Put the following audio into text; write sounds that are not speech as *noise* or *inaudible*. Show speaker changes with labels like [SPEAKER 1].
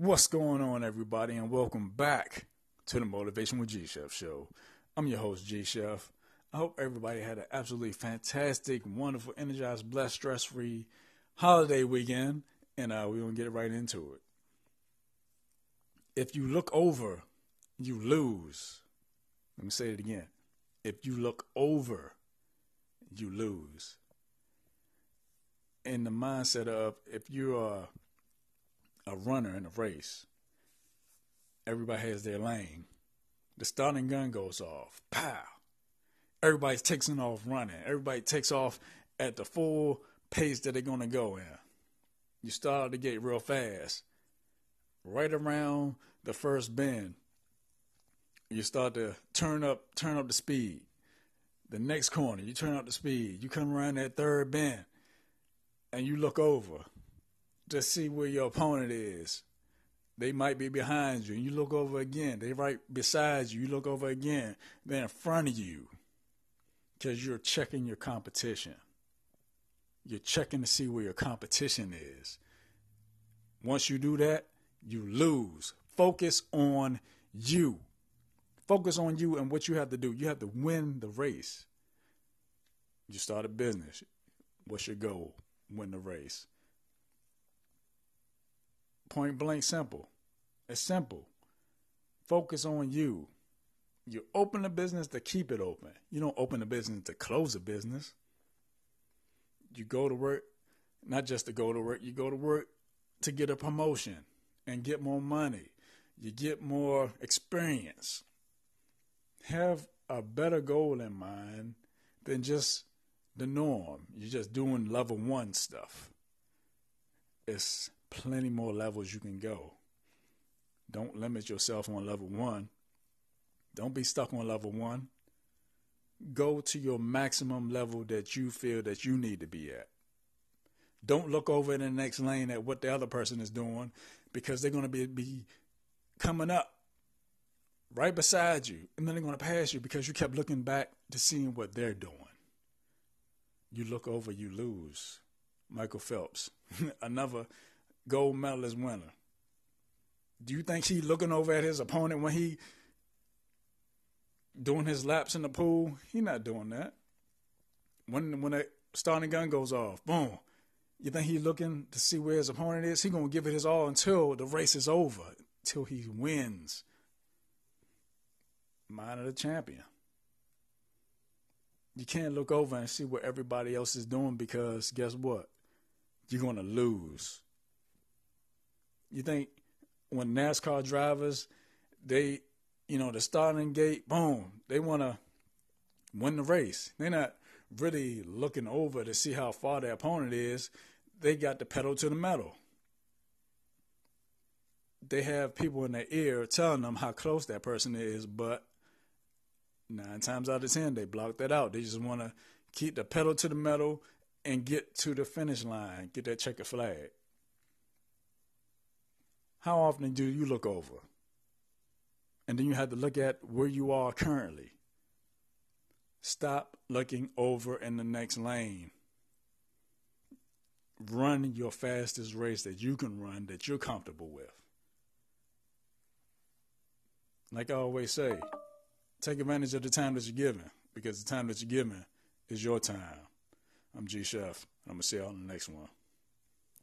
[SPEAKER 1] What's going on, everybody, and welcome back to the Motivation with G Chef show. I'm your host, G Chef. I hope everybody had an absolutely fantastic, wonderful, energized, blessed, stress free holiday weekend, and uh, we're going to get right into it. If you look over, you lose. Let me say it again. If you look over, you lose. In the mindset of if you're a runner in a race, everybody has their lane. The starting gun goes off. Pow. Everybody takes off running. Everybody takes off at the full pace that they're going to go in. You start to get real fast. Right around the first bend, you start to turn up turn up the speed. The next corner, you turn up the speed. You come around that third bend and you look over to see where your opponent is. They might be behind you. And you look over again. They right beside you. You look over again. They're in front of you because you're checking your competition. You're checking to see where your competition is. Once you do that, you lose. Focus on you. Focus on you and what you have to do. You have to win the race. You start a business. What's your goal? Win the race. Point blank simple. It's simple. Focus on you. You open a business to keep it open. You don't open a business to close a business. You go to work, not just to go to work, you go to work to get a promotion and get more money. You get more experience. Have a better goal in mind than just the norm. You're just doing level one stuff. It's plenty more levels you can go. Don't limit yourself on level one. Don't be stuck on level one. Go to your maximum level that you feel that you need to be at. Don't look over in the next lane at what the other person is doing because they're going to be, be coming up right beside you and then they're going to pass you because you kept looking back to seeing what they're doing. You look over, you lose. Michael Phelps, *laughs* another gold medalist winner. Do you think he's looking over at his opponent when he doing his laps in the pool? He not doing that. When when a starting gun goes off, boom. You think he looking to see where his opponent is? He gonna give it his all until the race is over, until he wins. Mind of the champion. You can't look over and see what everybody else is doing because guess what? You're gonna lose. You think when NASCAR drivers, they, you know, the starting gate, boom, they want to win the race. They're not really looking over to see how far their opponent is. They got the pedal to the metal. They have people in their ear telling them how close that person is, but nine times out of ten, they block that out. They just want to keep the pedal to the metal and get to the finish line, get that checkered flag. How often do you look over? And then you have to look at where you are currently. Stop looking over in the next lane. Run your fastest race that you can run that you're comfortable with. Like I always say, take advantage of the time that you're given because the time that you're given is your time. I'm G Chef. and I'm going to see y'all in the next one.